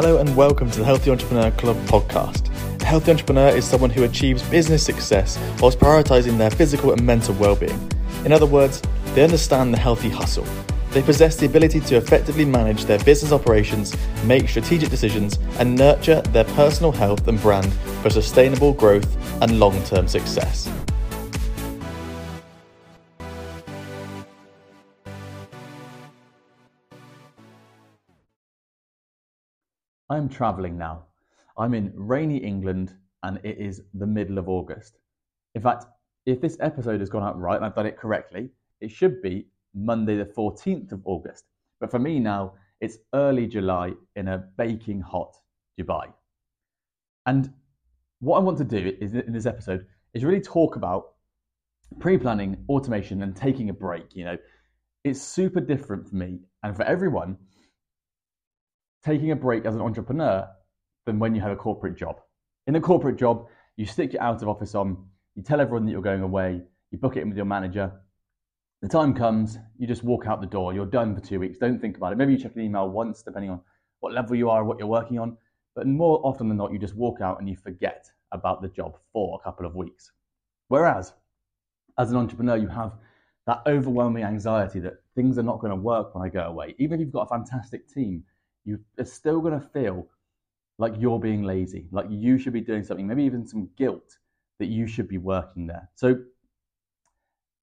Hello and welcome to the Healthy Entrepreneur Club podcast. A healthy entrepreneur is someone who achieves business success whilst prioritizing their physical and mental well-being. In other words, they understand the healthy hustle. They possess the ability to effectively manage their business operations, make strategic decisions, and nurture their personal health and brand for sustainable growth and long-term success. I'm travelling now. I'm in rainy England and it is the middle of August. In fact, if this episode has gone out right and I've done it correctly, it should be Monday, the 14th of August. But for me now, it's early July in a baking hot Dubai. And what I want to do is in this episode is really talk about pre-planning, automation, and taking a break. You know, it's super different for me and for everyone taking a break as an entrepreneur than when you have a corporate job. In a corporate job, you stick your out of office on, you tell everyone that you're going away, you book it in with your manager. The time comes, you just walk out the door, you're done for two weeks, don't think about it. Maybe you check an email once, depending on what level you are, what you're working on. But more often than not, you just walk out and you forget about the job for a couple of weeks. Whereas, as an entrepreneur, you have that overwhelming anxiety that things are not going to work when I go away. Even if you've got a fantastic team, you're still going to feel like you're being lazy, like you should be doing something, maybe even some guilt that you should be working there. So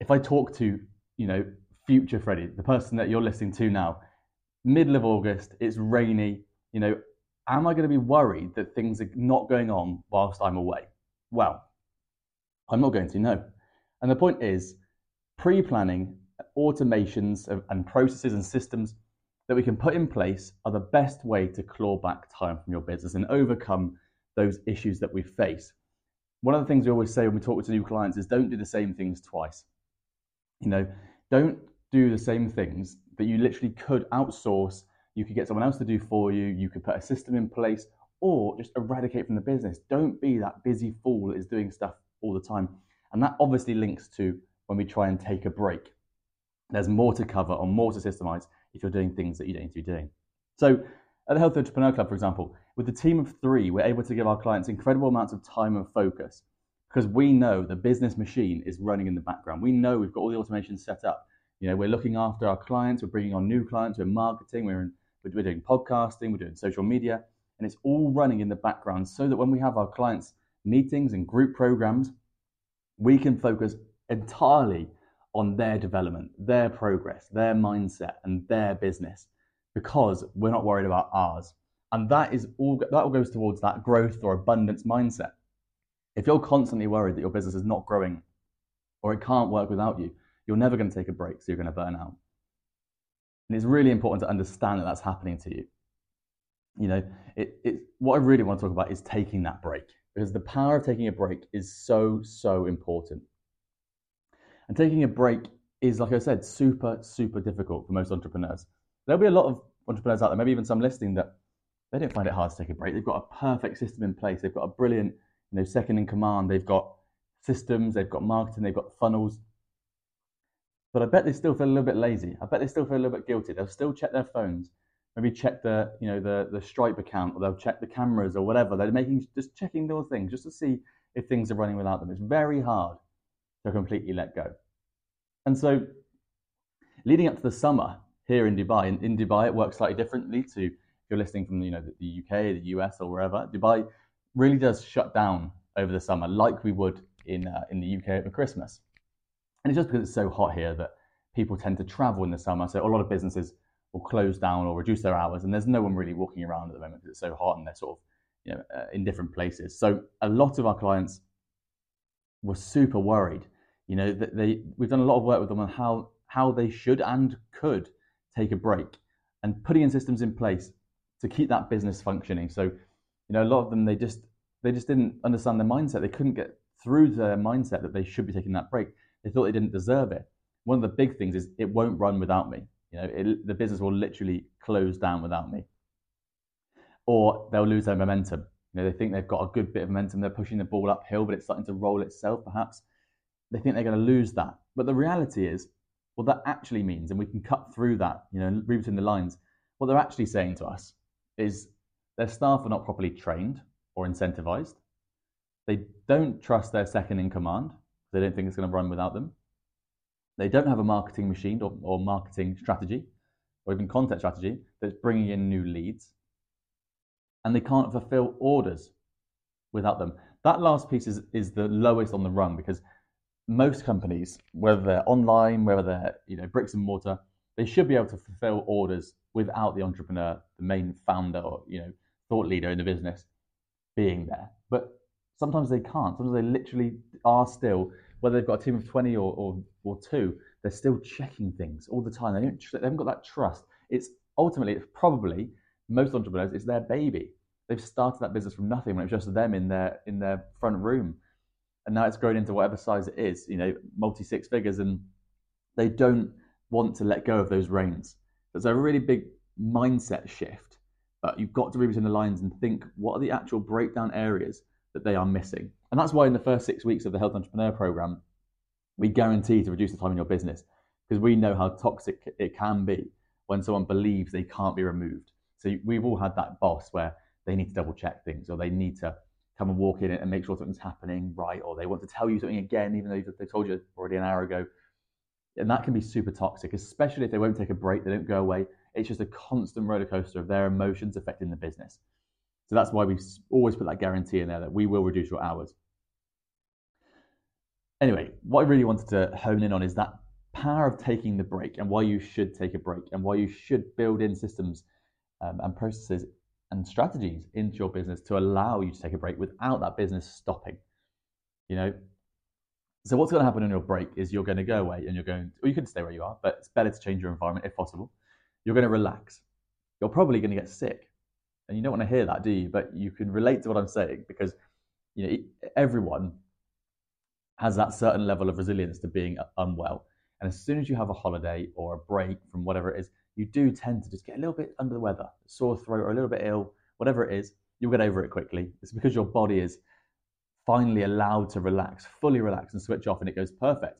if I talk to, you know, future Freddie, the person that you're listening to now, middle of August, it's rainy, you know, am I going to be worried that things are not going on whilst I'm away? Well, I'm not going to, no. And the point is, pre planning, automations, and processes and systems that we can put in place are the best way to claw back time from your business and overcome those issues that we face. One of the things we always say when we talk to new clients is don't do the same things twice. You know, don't do the same things that you literally could outsource. You could get someone else to do for you. You could put a system in place or just eradicate from the business. Don't be that busy fool that is doing stuff all the time. And that obviously links to when we try and take a break. There's more to cover on more to systemize if you're doing things that you don't need to be doing. So at the Health Entrepreneur Club, for example, with the team of three, we're able to give our clients incredible amounts of time and focus because we know the business machine is running in the background. We know we've got all the automation set up. You know, we're looking after our clients, we're bringing on new clients, we're marketing, we're, in, we're doing podcasting, we're doing social media, and it's all running in the background so that when we have our clients' meetings and group programs, we can focus entirely on their development, their progress, their mindset, and their business because we're not worried about ours. And that is all that all goes towards that growth or abundance mindset. If you're constantly worried that your business is not growing or it can't work without you, you're never going to take a break, so you're going to burn out. And it's really important to understand that that's happening to you. You know, it, it, what I really want to talk about is taking that break because the power of taking a break is so, so important. And taking a break is, like I said, super, super difficult for most entrepreneurs. There'll be a lot of entrepreneurs out there, maybe even some listening, that they don't find it hard to take a break. They've got a perfect system in place. They've got a brilliant, you know, second in command. They've got systems. They've got marketing. They've got funnels. But I bet they still feel a little bit lazy. I bet they still feel a little bit guilty. They'll still check their phones, maybe check the, you know, the the Stripe account, or they'll check the cameras or whatever. They're making just checking little things just to see if things are running without them. It's very hard to completely let go. And so, leading up to the summer here in Dubai, in, in Dubai it works slightly differently to if you're listening from you know the, the UK, the US, or wherever. Dubai really does shut down over the summer, like we would in uh, in the UK over Christmas. And it's just because it's so hot here that people tend to travel in the summer. So a lot of businesses will close down or reduce their hours, and there's no one really walking around at the moment because it's so hot and they're sort of you know uh, in different places. So a lot of our clients were super worried you know, they we've done a lot of work with them on how how they should and could take a break and putting in systems in place to keep that business functioning. So, you know, a lot of them they just they just didn't understand their mindset. They couldn't get through their mindset that they should be taking that break. They thought they didn't deserve it. One of the big things is it won't run without me. You know, it, the business will literally close down without me, or they'll lose their momentum. You know, they think they've got a good bit of momentum. They're pushing the ball uphill, but it's starting to roll itself, perhaps they think they're going to lose that. But the reality is, what that actually means, and we can cut through that, you know, read between the lines, what they're actually saying to us is Their staff are not properly trained or incentivized. They don't trust their second in command. They don't think it's going to run without them. They don't have a marketing machine or, or marketing strategy or even content strategy that's bringing in new leads. And they can't fulfill orders without them. That last piece is, is the lowest on the rung because most companies, whether they're online, whether they're you know bricks and mortar, they should be able to fulfill orders without the entrepreneur, the main founder or you know thought leader in the business being there. But sometimes they can't. Sometimes they literally are still, whether they've got a team of 20 or, or, or two, they're still checking things all the time. They, don't, they haven't got that trust. It's ultimately, it's probably most entrepreneurs, it's their baby. They've started that business from nothing when it was just them in their in their front room, and now it's grown into whatever size it is. You know, multi six figures, and they don't want to let go of those reins. There's a really big mindset shift, but you've got to read between the lines and think what are the actual breakdown areas that they are missing. And that's why in the first six weeks of the Health Entrepreneur Program, we guarantee to reduce the time in your business because we know how toxic it can be when someone believes they can't be removed. So we've all had that boss where they need to double check things or they need to come and walk in and make sure something's happening right or they want to tell you something again even though they told you already an hour ago. And that can be super toxic, especially if they won't take a break, they don't go away. It's just a constant roller coaster of their emotions affecting the business. So that's why we always put that guarantee in there that we will reduce your hours. Anyway, what I really wanted to hone in on is that power of taking the break and why you should take a break and why you should build in systems um, and processes and strategies into your business to allow you to take a break without that business stopping. You know, so what's going to happen on your break is you're going to go away and you're going, or you can stay where you are, but it's better to change your environment if possible. You're going to relax. You're probably going to get sick, and you don't want to hear that, do you? But you can relate to what I'm saying because you know everyone has that certain level of resilience to being uh, unwell. And as soon as you have a holiday or a break from whatever it is, you do tend to just get a little bit under the weather, sore throat, or a little bit ill, whatever it is, you'll get over it quickly. It's because your body is finally allowed to relax, fully relax and switch off, and it goes perfect.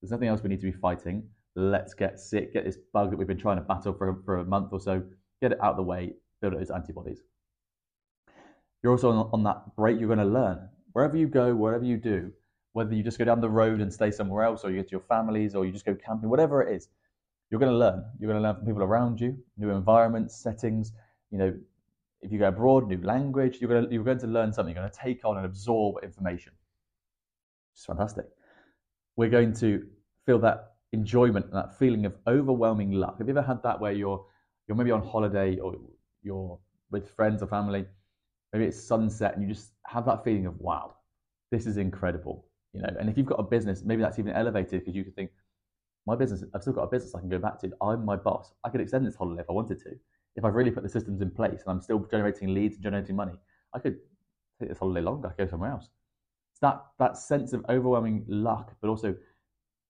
There's nothing else we need to be fighting. Let's get sick, get this bug that we've been trying to battle for, for a month or so, get it out of the way, build up those antibodies. You're also on, on that break, you're going to learn. Wherever you go, wherever you do, whether you just go down the road and stay somewhere else, or you get to your families, or you just go camping, whatever it is, you're going to learn. You're going to learn from people around you, new environments, settings. You know, if you go abroad, new language, you're going to, you're going to learn something. You're going to take on and absorb information. It's fantastic. We're going to feel that enjoyment and that feeling of overwhelming luck. Have you ever had that where you're you're maybe on holiday or you're with friends or family, maybe it's sunset and you just have that feeling of wow, this is incredible. You know, and if you've got a business, maybe that's even elevated because you could think, my business, I've still got a business I can go back to. I'm my boss. I could extend this holiday if I wanted to. If I've really put the systems in place and I'm still generating leads and generating money, I could take this holiday longer, I go somewhere else. It's that that sense of overwhelming luck, but also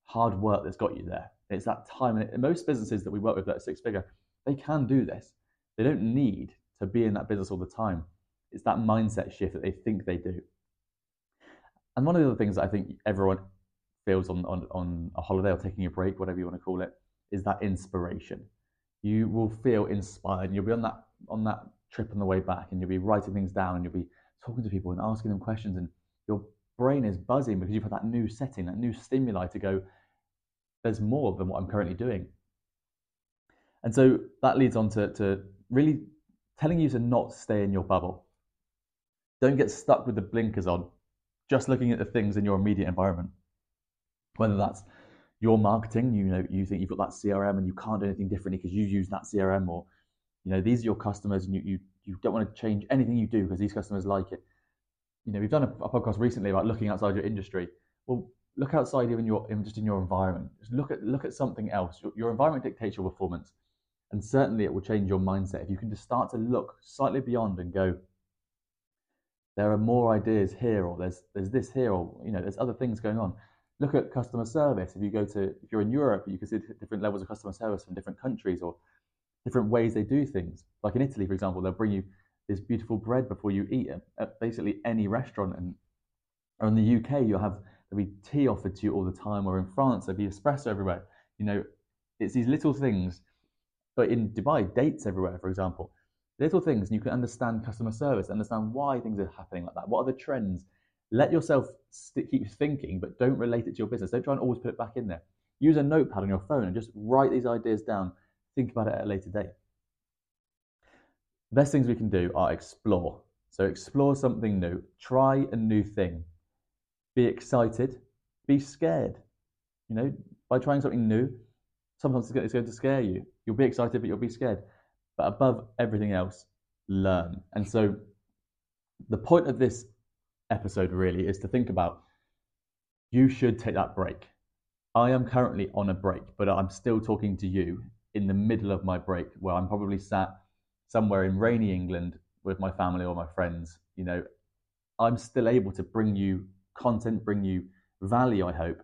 hard work that's got you there. It's that time. And most businesses that we work with that are six figure, they can do this. They don't need to be in that business all the time. It's that mindset shift that they think they do. And one of the other things I think everyone feels on, on, on a holiday or taking a break, whatever you want to call it, is that inspiration. You will feel inspired. And you'll be on that on that trip on the way back, and you'll be writing things down, and you'll be talking to people and asking them questions, and your brain is buzzing because you've had that new setting, that new stimuli to go. There's more than what I'm currently doing, and so that leads on to, to really telling you to not stay in your bubble. Don't get stuck with the blinkers on, just looking at the things in your immediate environment whether that's your marketing, you know, you think you've got that CRM and you can't do anything differently because you use that CRM, or you know, these are your customers and you you, you don't want to change anything you do because these customers like it. You know, we've done a, a, podcast recently about looking outside your industry. Well, look outside even your just in your environment. Just look at look at something else. Your, your environment dictates your performance, and certainly it will change your mindset if you can just start to look slightly beyond and go. There are more ideas here, or there's there's this here, or you know, there's other things going on look at customer service. If you go to, if you're in Europe, you can see different levels of customer service from different countries or different ways they do things. Like in Italy, for example, they'll bring you this beautiful bread before you eat it at basically any restaurant. And or in the UK, you'll have there'll be tea offered to you all the time. Or in France, there'll be espresso everywhere. You know, it's these little things. But in Dubai, dates everywhere, for example. Little things, and you can understand customer service, understand why things are happening like that. What are the trends? Let yourself st- keep thinking, but don't relate it to your business. Don't try and always put it back in there. Use a notepad on your phone and just write these ideas down. Think about it at a later date. Best things we can do are explore. So explore something new, try a new thing, be excited, be scared. You know, by trying something new, sometimes it's going to scare you. You'll be excited, but you'll be scared. But above everything else, learn. And so the point of this episode really is to think about you should take that break. I am currently on a break, but I'm still talking to you in the middle of my break where I'm probably sat somewhere in rainy England with my family or my friends. You know, I'm still able to bring you content, bring you value, I hope,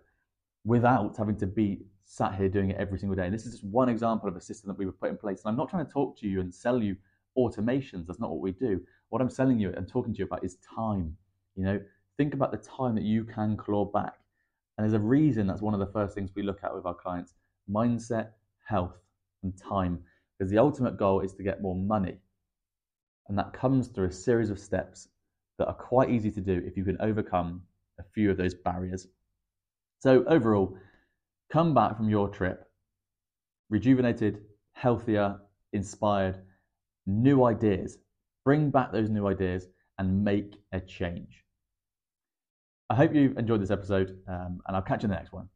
without having to be sat here doing it every single day. And this is just one example of a system that we have put in place. And I'm not trying to talk to you and sell you automations. That's not what we do. What I'm selling you and talking to you about is time. You know, think about the time that you can claw back. And there's a reason that's one of the first things we look at with our clients mindset, health, and time. Because the ultimate goal is to get more money. And that comes through a series of steps that are quite easy to do if you can overcome a few of those barriers. So, overall, come back from your trip rejuvenated, healthier, inspired, new ideas. Bring back those new ideas and make a change. I hope you've enjoyed this episode, um, and I'll catch you in the next one.